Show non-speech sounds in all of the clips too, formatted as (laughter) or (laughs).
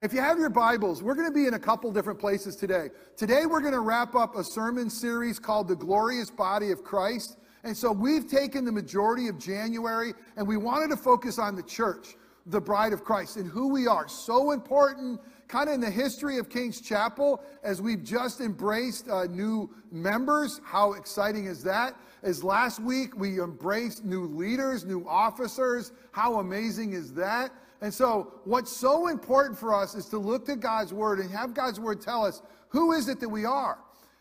If you have your Bibles, we're going to be in a couple different places today. Today, we're going to wrap up a sermon series called The Glorious Body of Christ. And so we've taken the majority of January and we wanted to focus on the church, the bride of Christ, and who we are. So important, kind of in the history of King's Chapel, as we've just embraced uh, new members. How exciting is that? As last week we embraced new leaders, new officers. How amazing is that? And so, what's so important for us is to look at God's word and have God's word tell us who is it that we are.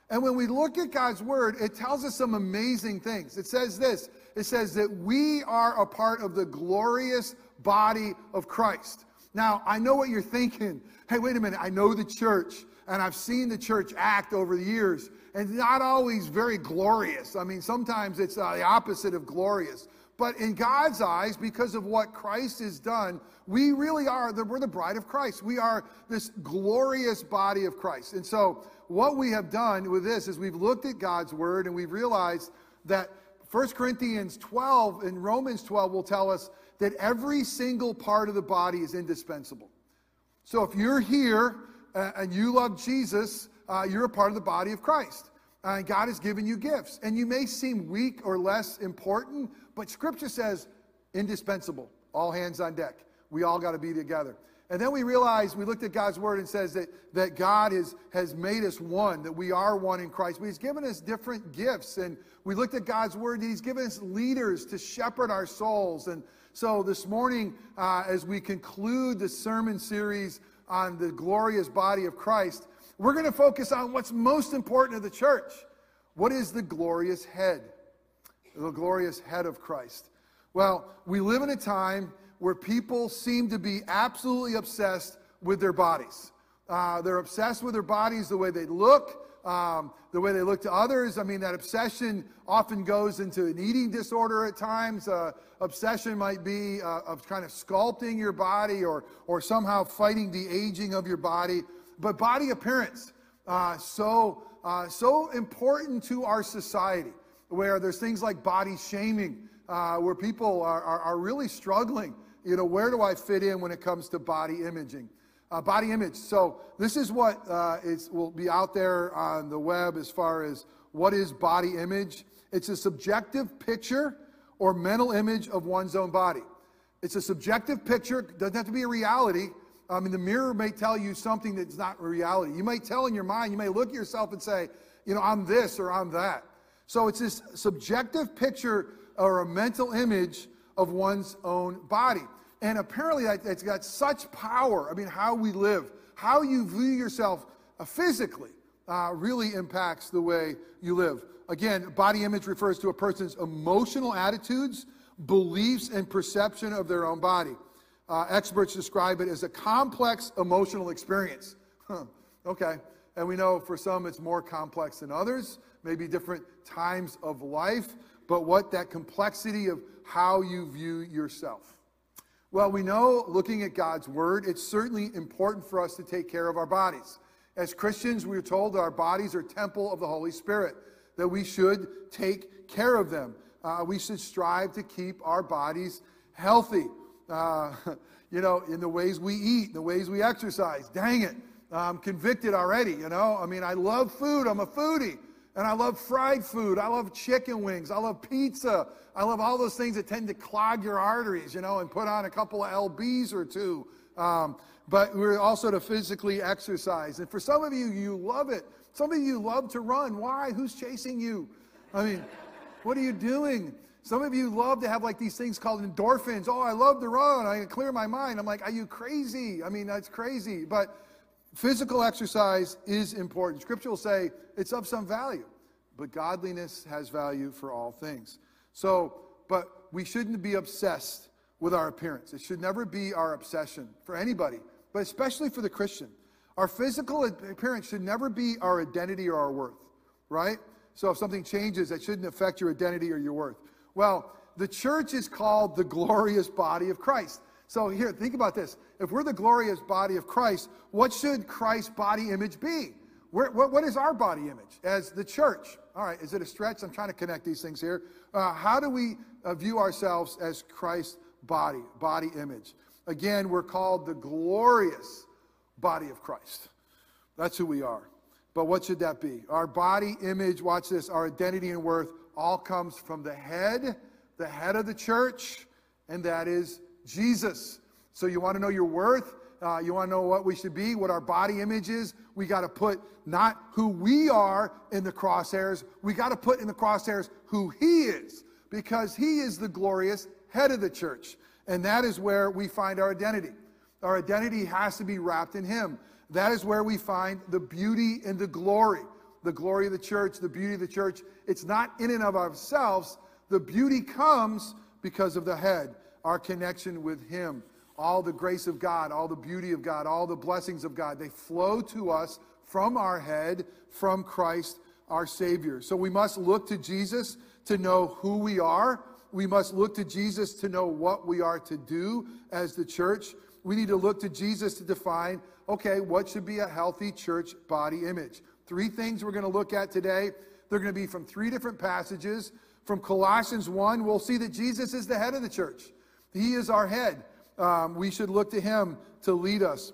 And when we look at God's word, it tells us some amazing things. It says this it says that we are a part of the glorious body of Christ. Now, I know what you're thinking. Hey, wait a minute. I know the church, and I've seen the church act over the years, and not always very glorious. I mean, sometimes it's uh, the opposite of glorious. But in God's eyes, because of what Christ has done, we really are, the, we're the bride of Christ. We are this glorious body of Christ. And so, what we have done with this is we've looked at God's word and we've realized that 1 Corinthians 12 and Romans 12 will tell us that every single part of the body is indispensable. So, if you're here uh, and you love Jesus, uh, you're a part of the body of Christ. Uh, God has given you gifts. And you may seem weak or less important, but Scripture says indispensable, all hands on deck. We all got to be together. And then we realized, we looked at God's word and says that, that God is, has made us one, that we are one in Christ. But He's given us different gifts. And we looked at God's word, and He's given us leaders to shepherd our souls. And so this morning, uh, as we conclude the sermon series on the glorious body of Christ, we're going to focus on what's most important to the church. What is the glorious head? The glorious head of Christ. Well, we live in a time where people seem to be absolutely obsessed with their bodies. Uh, they're obsessed with their bodies, the way they look, um, the way they look to others. I mean, that obsession often goes into an eating disorder at times. Uh, obsession might be uh, of kind of sculpting your body or, or somehow fighting the aging of your body. But body appearance, uh, so, uh, so important to our society where there's things like body shaming, uh, where people are, are, are, really struggling. You know, where do I fit in when it comes to body imaging? Uh, body image. So this is what uh, is, will be out there on the web as far as what is body image. It's a subjective picture or mental image of one's own body. It's a subjective picture. Doesn't have to be a reality. I mean, the mirror may tell you something that's not reality. You may tell in your mind, you may look at yourself and say, you know, I'm this or I'm that. So it's this subjective picture or a mental image of one's own body. And apparently, it's got such power. I mean, how we live, how you view yourself uh, physically, uh, really impacts the way you live. Again, body image refers to a person's emotional attitudes, beliefs, and perception of their own body. Uh, experts describe it as a complex emotional experience. Huh. (laughs) Okay. And we know for some it's more complex than others maybe different times of life, but what that complexity of how you view yourself. Well, we know looking at God's word, it's certainly important for us to take care of our bodies. As Christians, we're told that our bodies are temple of the Holy Spirit, that we should take care of them. Uh, we should strive to keep our bodies healthy. Uh, (laughs) you know, in the ways we eat, the ways we exercise. Dang it, I'm convicted already, you know? I mean, I love food, I'm a foodie. And I love fried food. I love chicken wings. I love pizza. I love all those things that tend to clog your arteries, you know, and put on a couple of LBs or two. Um, but we're also to physically exercise. And for some of you, you love it. Some of you love to run. Why? Who's chasing you? I mean, what are you doing? Some of you love to have like these things called endorphins. Oh, I love to run. I clear my mind. I'm like, are you crazy? I mean, that's crazy. But Physical exercise is important. Scripture will say it's of some value, but godliness has value for all things. So, but we shouldn't be obsessed with our appearance. It should never be our obsession for anybody, but especially for the Christian. Our physical appearance should never be our identity or our worth, right? So if something changes, that shouldn't affect your identity or your worth. Well, the church is called the glorious body of Christ. So here, think about this. If we're the glorious body of Christ, what should Christ's body image be? Where, what, what is our body image as the church? All right, is it a stretch? I'm trying to connect these things here. Uh, how do we uh, view ourselves as Christ's body, body image? Again, we're called the glorious, body of Christ. That's who we are. But what should that be? Our body image, watch this, our identity and worth all comes from the head, the head of the church, and that is Jesus. So you want to know your worth? Uh, you want to know what we should be, what our body image is? We got to put not who we are in the crosshairs, we got to put in the crosshairs who He is, because He is the glorious head of the church. And that is where we find our identity. Our identity has to be wrapped in Him. That is where we find the beauty and the glory. The glory of the church, the beauty of the church. It's not in and of ourselves. The beauty comes because of the head, our connection with Him. All the grace of God, all the beauty of God, all the blessings of God, they flow to us from our head, from Christ our Savior. So we must look to Jesus to know who we are. We must look to Jesus to know what we are to do as the church. We need to look to Jesus to define okay, what should be a healthy church body image? Three things we're going to look at today. They're going to be from three different passages. From Colossians 1, we'll see that Jesus is the head of the church, He is our head. Um, we should look to Him to lead us.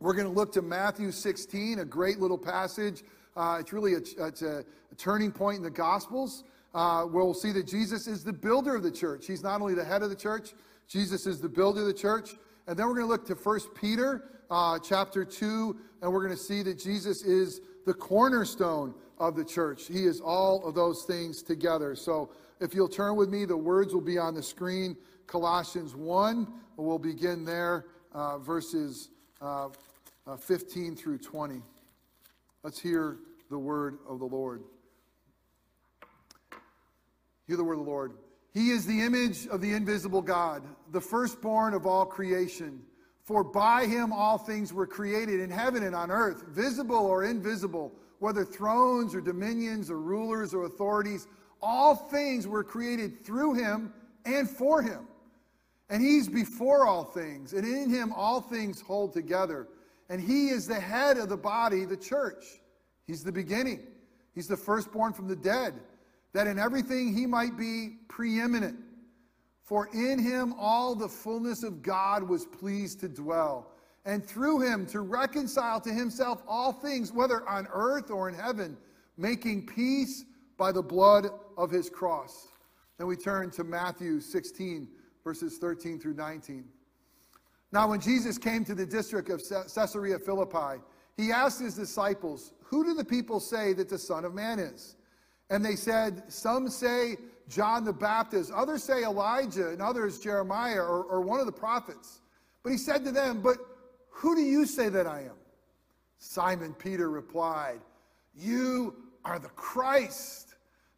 We're going to look to Matthew 16, a great little passage. Uh, it's really a, it's a, turning point in the Gospels. Uh, where we'll see that Jesus is the builder of the church. He's not only the head of the church, Jesus is the builder of the church. And then we're going to look to 1 Peter uh, chapter 2, and we're going to see that Jesus is the cornerstone of the church. He is all of those things together. So if you'll turn with me, the words will be on the screen. Colossians 1, we'll begin there, uh, verses uh, uh, 15 through 20. Let's hear the word of the Lord. Hear the word of the Lord. He is the image of the invisible God, the firstborn of all creation. For by him all things were created in heaven and on earth, visible or invisible, whether thrones or dominions or rulers or authorities. All things were created through him and for him. And he's before all things, and in him all things hold together. And he is the head of the body, the church. He's the beginning, he's the firstborn from the dead, that in everything he might be preeminent. For in him all the fullness of God was pleased to dwell, and through him to reconcile to himself all things, whether on earth or in heaven, making peace by the blood of his cross. Then we turn to Matthew 16, verses 13 through 19. Now, when Jesus came to the district of Caesarea Philippi, he asked his disciples, Who do the people say that the Son of Man is? And they said, Some say John the Baptist, others say Elijah, and others Jeremiah or, or one of the prophets. But he said to them, But who do you say that I am? Simon Peter replied, You are the Christ,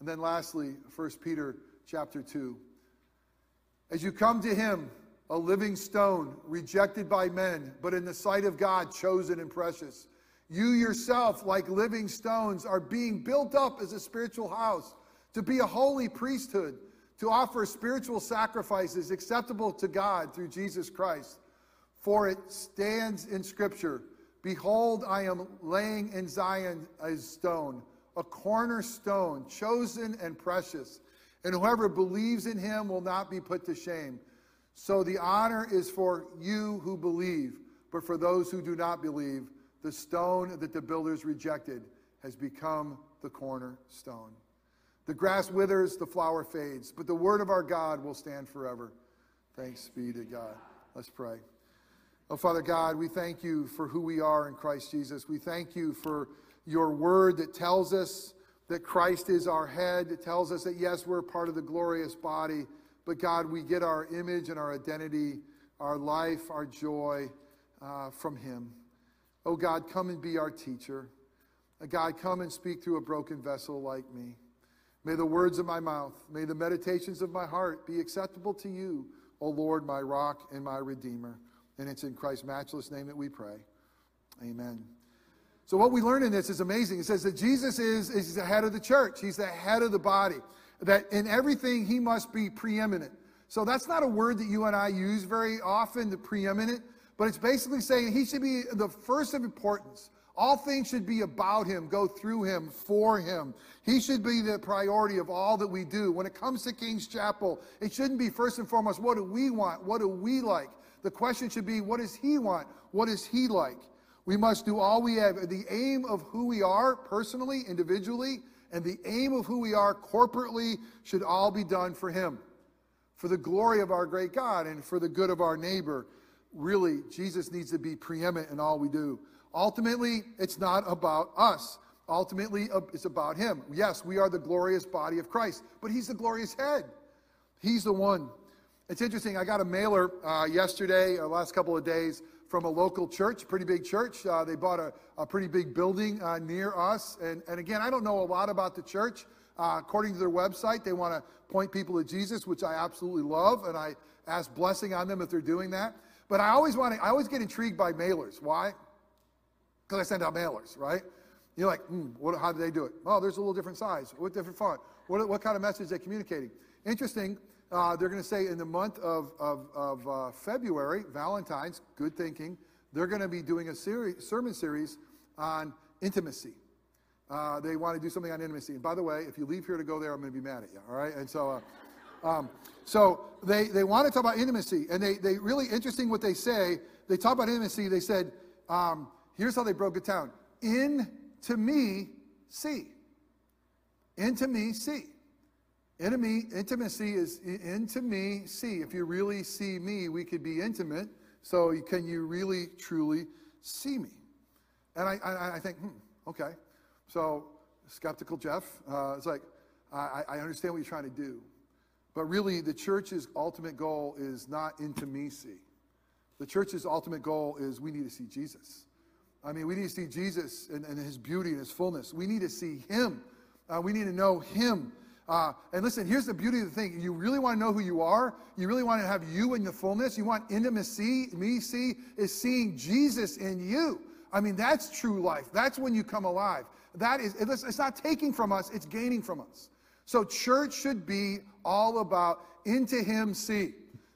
And then lastly, 1 Peter chapter 2. As you come to him, a living stone, rejected by men, but in the sight of God, chosen and precious. You yourself, like living stones, are being built up as a spiritual house to be a holy priesthood to offer spiritual sacrifices acceptable to God through Jesus Christ. For it stands in Scripture Behold, I am laying in Zion a stone, a cornerstone, chosen and precious, and whoever believes in him will not be put to shame. So the honor is for you who believe, but for those who do not believe, the stone that the builders rejected has become the cornerstone. The grass withers, the flower fades, but the word of our God will stand forever. Thanks be to God. Let's pray. Oh, Father God, we thank you for who we are in Christ Jesus. We thank you for your word that tells us that Christ is our head. It tells us that, yes, we're part of the glorious body, but God, we get our image and our identity, our life, our joy uh, from Him. Oh, God, come and be our teacher. God, come and speak through a broken vessel like me. May the words of my mouth, may the meditations of my heart be acceptable to you, O Lord, my rock and my redeemer. And it's in Christ's matchless name that we pray. Amen. So what we learn in this is amazing. It says that Jesus is, is the head of the church. He's the head of the body. That in everything he must be preeminent. So that's not a word that you and I use very often, the preeminent, but it's basically saying he should be the first of importance. All things should be about him, go through him, for him. He should be the priority of all that we do. When it comes to King's Chapel, it shouldn't be first and foremost, what do we want? What do we like? The question should be, what does he want? What does he like? We must do all we have. The aim of who we are personally, individually, and the aim of who we are corporately should all be done for Him, for the glory of our great God and for the good of our neighbor. Really, Jesus needs to be preeminent in all we do. Ultimately, it's not about us. Ultimately, uh, it's about Him. Yes, we are the glorious body of Christ, but He's the glorious head. He's the one. It's interesting. I got a mailer uh, yesterday, or last couple of days, from a local church, pretty big church. Uh, they bought a, a, pretty big building uh, near us. And, and again, I don't know a lot about the church. Uh, according to their website, they want to point people to Jesus, which I absolutely love. And I ask blessing on them if they're doing that. But I always want to, I always get intrigued by mailers. Why? Because I send out mailers, right? You're like, hmm, what, how do they do it? Oh, there's a little different size. What different font? What, what kind of message are they communicating? Interesting. Uh, they're going to say in the month of, of, of uh, February, Valentine's, good thinking, they're going to be doing a sermon series on intimacy. Uh, they want to do something on intimacy. And by the way, if you leave here to go there, I'm going to be mad at you, all right? And so, uh, um, so they, they want to talk about intimacy. And they, they really interesting what they say. They talk about intimacy. They said, um, here's how they broke it down. In to me, see. Into me, see. Intimacy, intimacy is into me. See, if you really see me, we could be intimate. So can you really, truly see me? And I, I, I think, hmm, okay. So skeptical Jeff, uh, it's like, I, I understand what you're trying to do. But really, the church's ultimate goal is not intimacy. The church's ultimate goal is we need to see Jesus. I mean, we need to see Jesus and, and his beauty and his fullness. We need to see him. Uh, we need to know him. Uh, and listen, here's the beauty of the thing. You really want to know who you are. You really want to have you in the fullness. You want intimacy. Me see is seeing Jesus in you. I mean, that's true life. That's when you come alive. That is, it's not taking from us, it's gaining from us. So church should be all about into him see.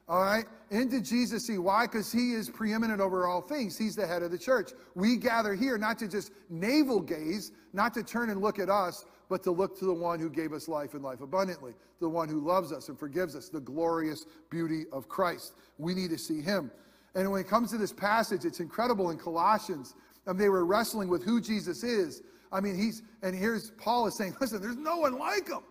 All right? Into Jesus see. Why? Because he is preeminent over all things. He's the head of the church. We gather here not to just navel gaze, not to turn and look at us, but to look to the one who gave us life and life abundantly, the one who loves us and forgives us, the glorious beauty of Christ. We need to see him. And when it comes to this passage, it's incredible in Colossians. And they were wrestling with who Jesus is. I mean, he's, and here's Paul is saying, listen, there's no one like him.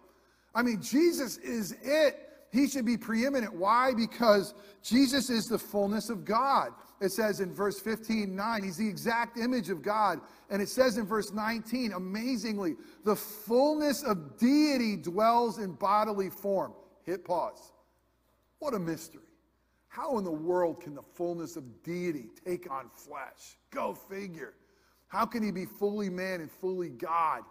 I mean, Jesus is it. He should be preeminent. Why? Because Jesus is the fullness of God. It says in verse 15, 9, he's the exact image of God. And it says in verse 19, amazingly, the fullness of deity dwells in bodily form. Hit pause. What a mystery. How in the world can the fullness of deity take on flesh? Go figure. How can he be fully man and fully God?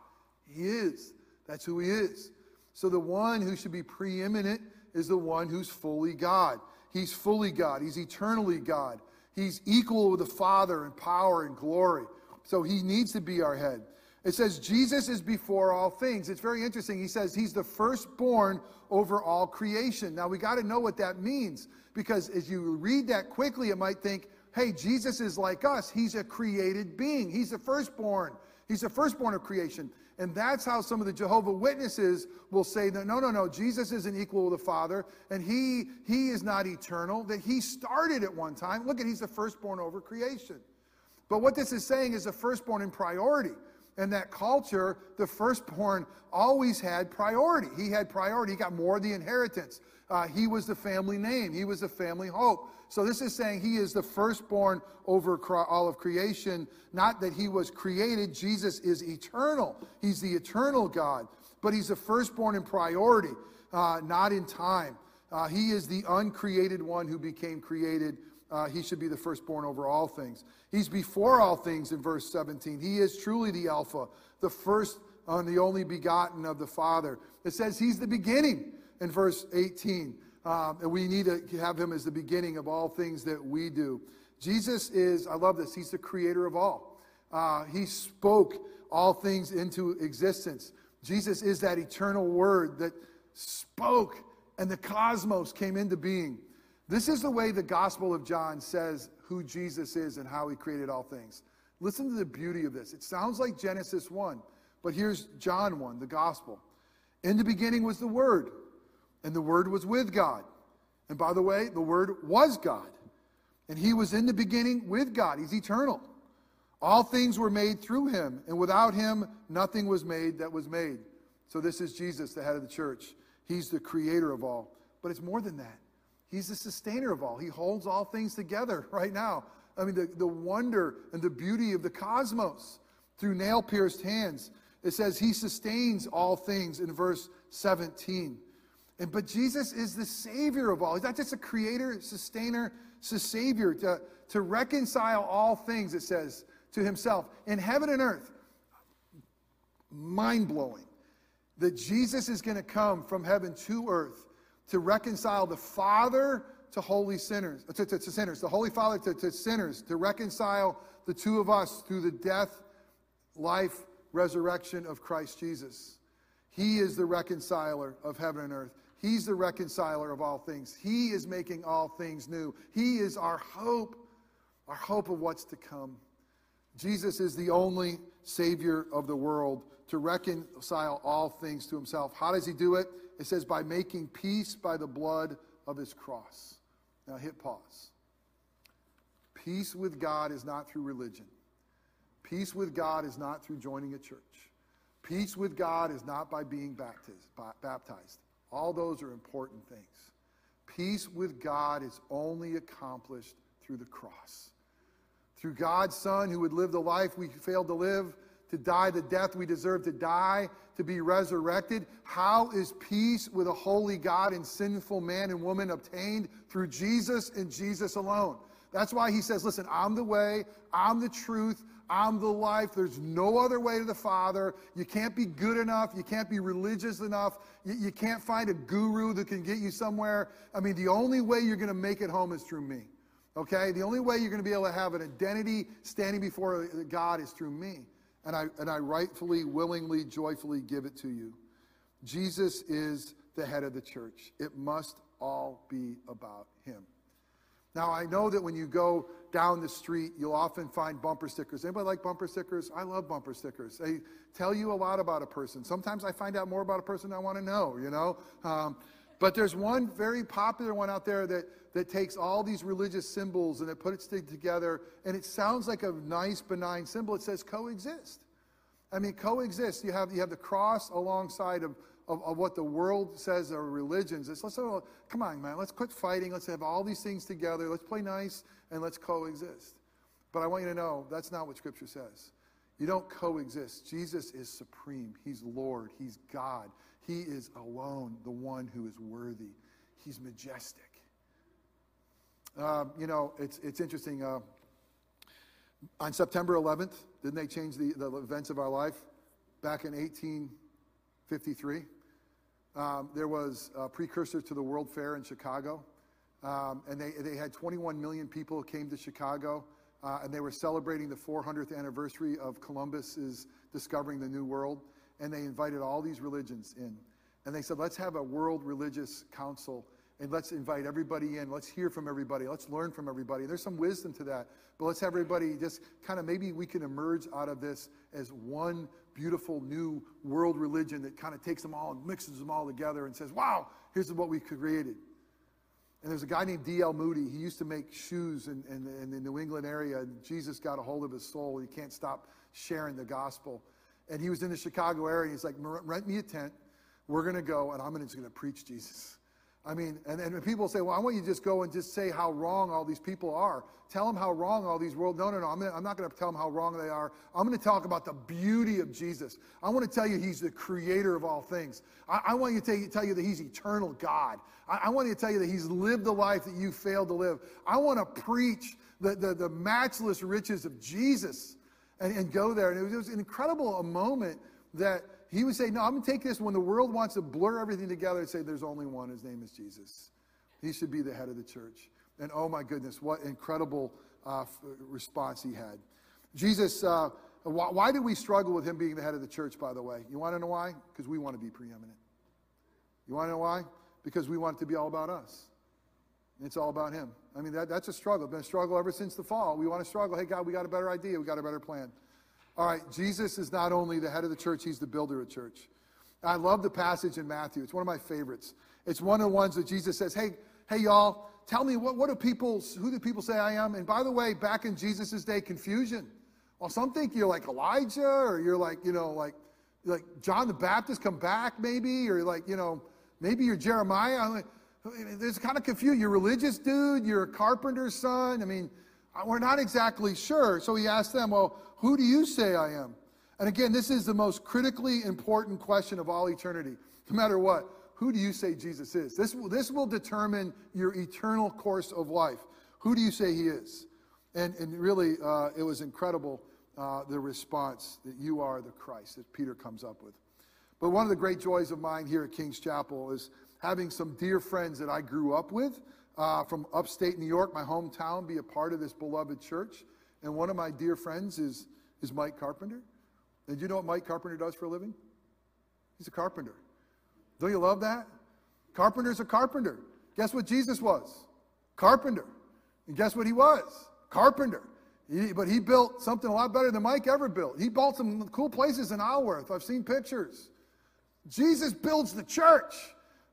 He is. That's who he is. So the one who should be preeminent is the one who's fully God. He's fully God. He's eternally God. He's equal with the Father in power and glory. So he needs to be our head. It says Jesus is before all things. It's very interesting. He says he's the firstborn over all creation. Now we got to know what that means because as you read that quickly, it might think, hey, Jesus is like us. He's a created being. He's the firstborn. He's the firstborn of creation. And that's how some of the Jehovah Witnesses will say that no, no, no, Jesus isn't equal with the Father, and he he is not eternal, that he started at one time. Look at he's the firstborn over creation. But what this is saying is the firstborn in priority. In that culture, the firstborn always had priority. He had priority. He got more of the inheritance. Uh, he was the family name. He was the family hope. So this is saying he is the firstborn over all of creation, not that he was created. Jesus is eternal. He's the eternal God, but he's the firstborn in priority, uh, not in time. Uh, he is the uncreated one who became created. Uh, he should be the firstborn over all things. He's before all things in verse 17. He is truly the Alpha, the first and the only begotten of the Father. It says he's the beginning in verse 18. Um, and we need to have him as the beginning of all things that we do. Jesus is, I love this, he's the creator of all. Uh, he spoke all things into existence. Jesus is that eternal word that spoke and the cosmos came into being. This is the way the Gospel of John says who Jesus is and how he created all things. Listen to the beauty of this. It sounds like Genesis 1, but here's John 1, the Gospel. In the beginning was the Word, and the Word was with God. And by the way, the Word was God. And he was in the beginning with God. He's eternal. All things were made through him, and without him, nothing was made that was made. So, this is Jesus, the head of the church. He's the creator of all. But it's more than that. He's the sustainer of all. He holds all things together (laughs) right now. I mean, the, the wonder and the beauty of the cosmos through nail pierced hands. It says he sustains all things in verse 17. And, but Jesus is the Savior of all. He's not just a creator, sustainer, Savior to, to reconcile all things, it says, to himself in heaven and earth. Mind blowing that Jesus is going to come from heaven to earth to reconcile the Father to holy sinners, to, to, to sinners, the Holy Father to, to sinners, to reconcile the two of us through the death, life, resurrection of Christ Jesus. He is the reconciler of heaven and earth. He's the reconciler of all things. He is making all things new. He is our hope, our hope of what's to come. Jesus is the only Savior of the world to reconcile all things to Himself. How does He do it? It says, by making peace by the blood of His cross. Now hit pause. Peace with God is not through religion. Peace with God is not through joining a church. Peace with God is not by being baptized. All those are important things. Peace with God is only accomplished through the cross. Through God's Son, who would live the life we failed to live, to die the death we deserve to die, to be resurrected. How is peace with a holy God and sinful man and woman obtained? Through Jesus and Jesus alone. That's why he says, Listen, I'm the way, I'm the truth, I'm the life. There's no other way to the Father. You can't be good enough. You can't be religious enough. You, you can't find a guru that can get you somewhere. I mean, the only way you're going to make it home is through me. Okay? The only way you're going to be able to have an identity standing before God is through me. And I, and I rightfully, willingly, joyfully give it to you. Jesus is the head of the church. It must all be about him. Now, I know that when you go down the street, you'll often find bumper stickers. Anybody like bumper stickers? I love bumper stickers. They tell you a lot about a person. Sometimes I find out more about a person I want to know, you know? Um, but there's one very popular one out there that, that takes all these religious symbols and it puts it together, and it sounds like a nice, benign symbol. It says coexist. I mean, coexist. You have, you have the cross alongside of of, of what the world says are religions. It's let's oh, come on, man, let's quit fighting. Let's have all these things together. Let's play nice and let's coexist. But I want you to know that's not what Scripture says. You don't coexist. Jesus is supreme. He's Lord. He's God. He is alone the one who is worthy. He's majestic. Um, you know, it's, it's interesting. Uh, on September 11th, didn't they change the, the events of our life? Back in 1853. Um, there was a precursor to the World Fair in Chicago, um, and they, they had 21 million people came to Chicago, uh, and they were celebrating the 400th anniversary of Columbus's discovering the New World, and they invited all these religions in. And they said, let's have a world religious council and let's invite everybody in. Let's hear from everybody. Let's learn from everybody. There's some wisdom to that. But let's have everybody just kind of maybe we can emerge out of this as one beautiful new world religion that kind of takes them all and mixes them all together and says, wow, here's what we created. And there's a guy named D.L. Moody. He used to make shoes in, in, in, the New England area. And Jesus got a hold of his soul. He can't stop sharing the gospel. And he was in the Chicago area. And He's like, rent me a tent. We're going to go, and I'm just going to preach Jesus. I mean, and, and people say, well, I want you to just go and just say how wrong all these people are. Tell them how wrong all these world. No, no, no. I'm, gonna, I'm not going to tell them how wrong they are. I'm going to talk about the beauty of Jesus. I want to tell you he's the creator of all things. I, I want you to tell, you that he's eternal God. I, I want you to tell you that he's lived the life that you failed to live. I want to preach the, the, the matchless riches of Jesus and, and go there. And it was, it was an incredible a moment that he would say, No, I'm going to take this when the world wants to blur everything together and say, There's only one. His name is Jesus. He should be the head of the church. And oh my goodness, what incredible uh, response he had. Jesus, uh, why, why did we struggle with him being the head of the church, by the way? You want to know why? Because we want to be preeminent. You want to know why? Because we want it to be all about us. It's all about him. I mean, that, that's a struggle. It's been a struggle ever since the fall. We want to struggle. Hey, God, we got a better idea. We got a better plan. All right, Jesus is not only the head of the church, he's the builder of the church. I love the passage in Matthew. It's one of my favorites. It's one of the ones that Jesus says, Hey, hey, y'all, tell me what, what do people, who do people say I am? And by the way, back in Jesus' day, confusion. Well, some think you're like Elijah, or you're like, you know, like, like John the Baptist come back, maybe, or like, you know, maybe you're Jeremiah. There's kind of confusion. You're a religious dude, you're a carpenter's son. I mean, we're not exactly sure. So he asked them, Well, who do you say I am? And again, this is the most critically important question of all eternity. No matter what, who do you say Jesus is? This will, this will determine your eternal course of life. Who do you say he is? And, and really, uh, it was incredible uh, the response that you are the Christ that Peter comes up with. But one of the great joys of mine here at King's Chapel is having some dear friends that I grew up with uh, from upstate New York, my hometown, be a part of this beloved church. And one of my dear friends is, is Mike Carpenter. And do you know what Mike Carpenter does for a living? He's a carpenter. Don't you love that? Carpenter's a carpenter. Guess what Jesus was? Carpenter. And guess what he was? Carpenter. He, but he built something a lot better than Mike ever built. He built some cool places in Alworth. I've seen pictures. Jesus builds the church.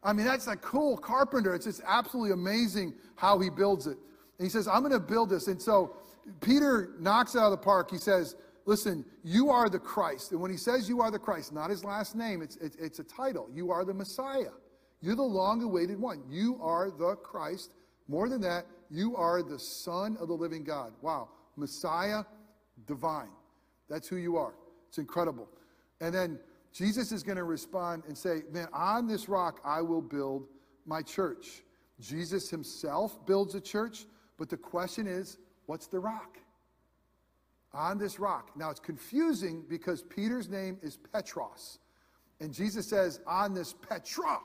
I mean, that's a cool carpenter. It's just absolutely amazing how he builds it. And he says, I'm going to build this. And so Peter knocks it out of the park. He says, Listen, you are the Christ. And when he says you are the Christ, not his last name, it's, it's, it's a title. You are the Messiah. You're the long awaited one. You are the Christ. More than that, you are the Son of the living God. Wow. Messiah, divine. That's who you are. It's incredible. And then Jesus is going to respond and say, Man, on this rock I will build my church. Jesus himself builds a church, but the question is, what's the rock? On this rock. Now it's confusing because Peter's name is Petros. And Jesus says, on this Petra.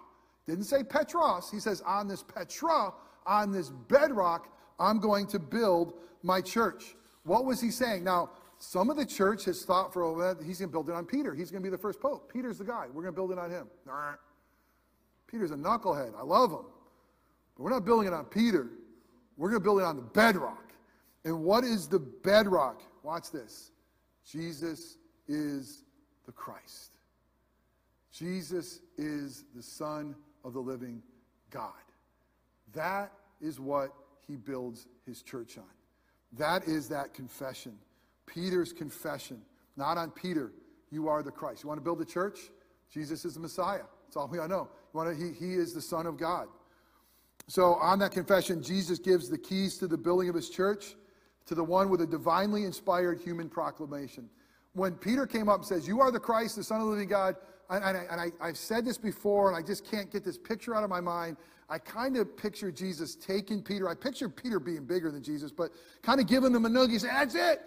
Didn't say Petros. He says, on this Petra, on this bedrock, I'm going to build my church. What was he saying? Now, some of the church has thought for a while he's going to build it on Peter. He's going to be the first pope. Peter's the guy. We're going to build it on him. Peter's a knucklehead. I love him. But we're not building it on Peter. We're going to build it on the bedrock. And what is the bedrock? Watch this. Jesus is the Christ. Jesus is the Son of the living God. That is what he builds his church on. That is that confession. Peter's confession, not on Peter, you are the Christ. You want to build a church? Jesus is the Messiah. That's all we all know. You want to, he, he is the Son of God. So, on that confession, Jesus gives the keys to the building of his church to the one with a divinely inspired human proclamation. When Peter came up and says, You are the Christ, the Son of the living God, and, and, I, and I, I've said this before, and I just can't get this picture out of my mind. I kind of picture Jesus taking Peter. I picture Peter being bigger than Jesus, but kind of giving him a nugget. noogie. Saying, That's it.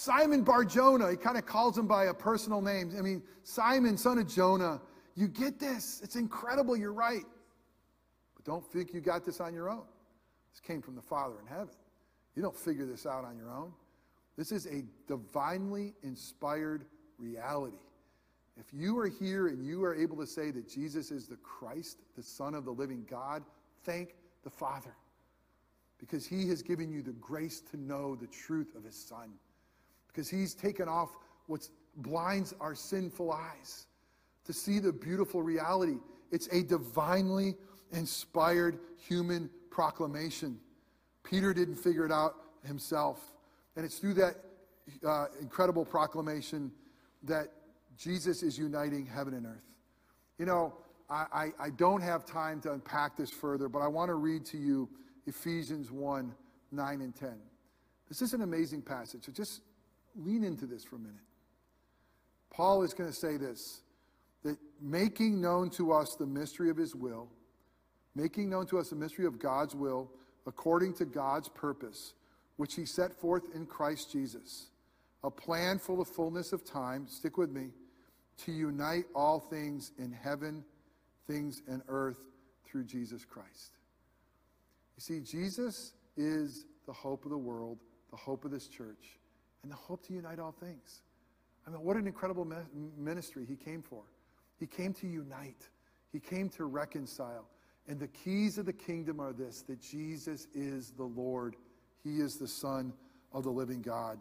Simon Bar Jonah, he kind of calls him by a personal name. I mean, Simon, son of Jonah, you get this. It's incredible. You're right. But don't think you got this on your own. This came from the Father in heaven. You don't figure this out on your own. This is a divinely inspired reality. If you are here and you are able to say that Jesus is the Christ, the Son of the living God, thank the Father. Because he has given you the grace to know the truth of his Son because he's taken off what blinds our sinful eyes to see the beautiful reality. It's a divinely inspired human proclamation. Peter didn't figure it out himself. And it's through that uh, incredible proclamation that Jesus is uniting heaven and earth. You know, I, I, I don't have time to unpack this further, but I want to read to you Ephesians 1 9 and 10. This is an amazing passage. So just lean into this for a minute. Paul is going to say this that making known to us the mystery of his will, making known to us the mystery of God's will according to God's purpose, which he set forth in Christ Jesus, a plan for the fullness of time, stick with me, to unite all things in heaven, things in earth through Jesus Christ. You see, Jesus is the hope of the world, the hope of this church. And the hope to unite all things. I mean, what an incredible ministry he came for. He came to unite, he came to reconcile. And the keys of the kingdom are this that Jesus is the Lord, he is the Son of the living God.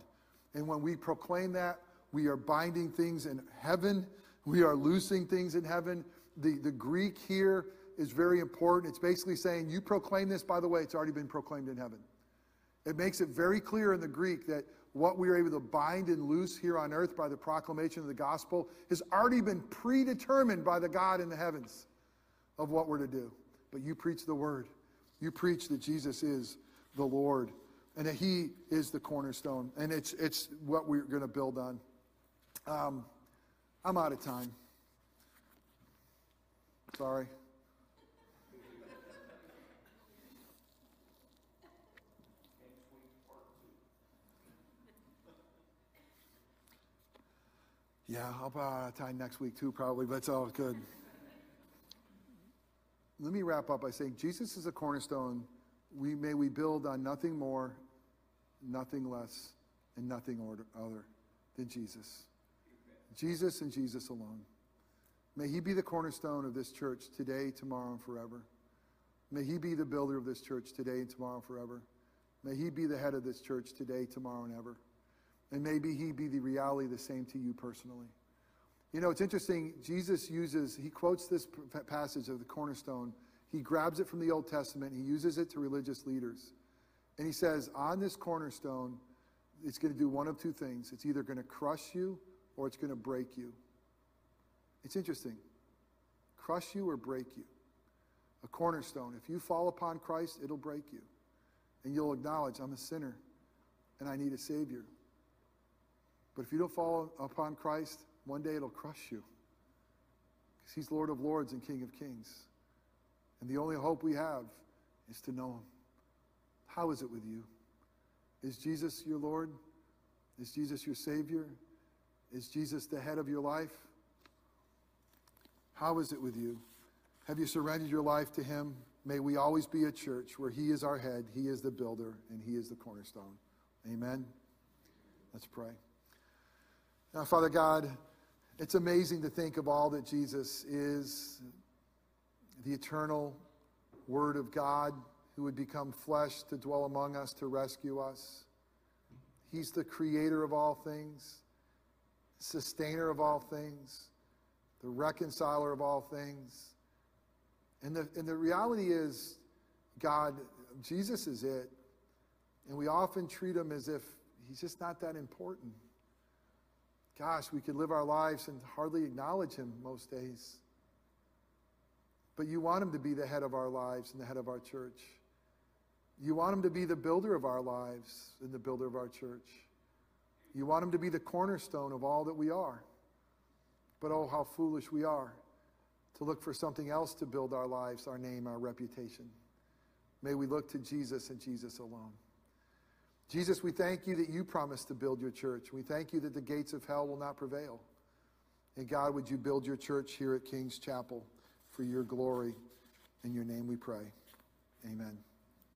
And when we proclaim that, we are binding things in heaven, we are loosing things in heaven. The, the Greek here is very important. It's basically saying, You proclaim this, by the way, it's already been proclaimed in heaven. It makes it very clear in the Greek that what we are able to bind and loose here on earth by the proclamation of the gospel has already been predetermined by the God in the heavens of what we're to do. But you preach the word. You preach that Jesus is the Lord and that he is the cornerstone. And it's, it's what we're going to build on. Um, I'm out of time. Sorry. Yeah, I'll out of time next week too, probably, but it's all good. Let me wrap up by saying Jesus is a cornerstone. We may we build on nothing more, nothing less, and nothing order, other than Jesus. Jesus and Jesus alone. May he be the cornerstone of this church today, tomorrow, and forever. May he be the builder of this church today, and tomorrow, and forever. May he be the head of this church today, tomorrow, and ever. And maybe he be the reality the same to you personally. You know, it's interesting. Jesus uses, he quotes this passage of the cornerstone. He grabs it from the Old Testament, he uses it to religious leaders. And he says, on this cornerstone, it's going to do one of two things. It's either going to crush you or it's going to break you. It's interesting. Crush you or break you. A cornerstone. If you fall upon Christ, it'll break you. And you'll acknowledge, I'm a sinner and I need a Savior. But if you don't fall upon Christ, one day it'll crush you. Because He's Lord of Lords and King of Kings. And the only hope we have is to know Him. How is it with you? Is Jesus your Lord? Is Jesus your Savior? Is Jesus the head of your life? How is it with you? Have you surrendered your life to Him? May we always be a church where He is our head, He is the builder, and He is the cornerstone. Amen. Let's pray. Now, Father God, it's amazing to think of all that Jesus is the eternal Word of God who would become flesh to dwell among us, to rescue us. He's the creator of all things, sustainer of all things, the reconciler of all things. And the, and the reality is, God, Jesus is it. And we often treat him as if he's just not that important. Gosh, we could live our lives and hardly acknowledge him most days. But you want him to be the head of our lives and the head of our church. You want him to be the builder of our lives and the builder of our church. You want him to be the cornerstone of all that we are. But oh, how foolish we are to look for something else to build our lives, our name, our reputation. May we look to Jesus and Jesus alone. Jesus, we thank you that you promised to build your church. We thank you that the gates of hell will not prevail. And God, would you build your church here at King's Chapel for your glory? In your name we pray. Amen.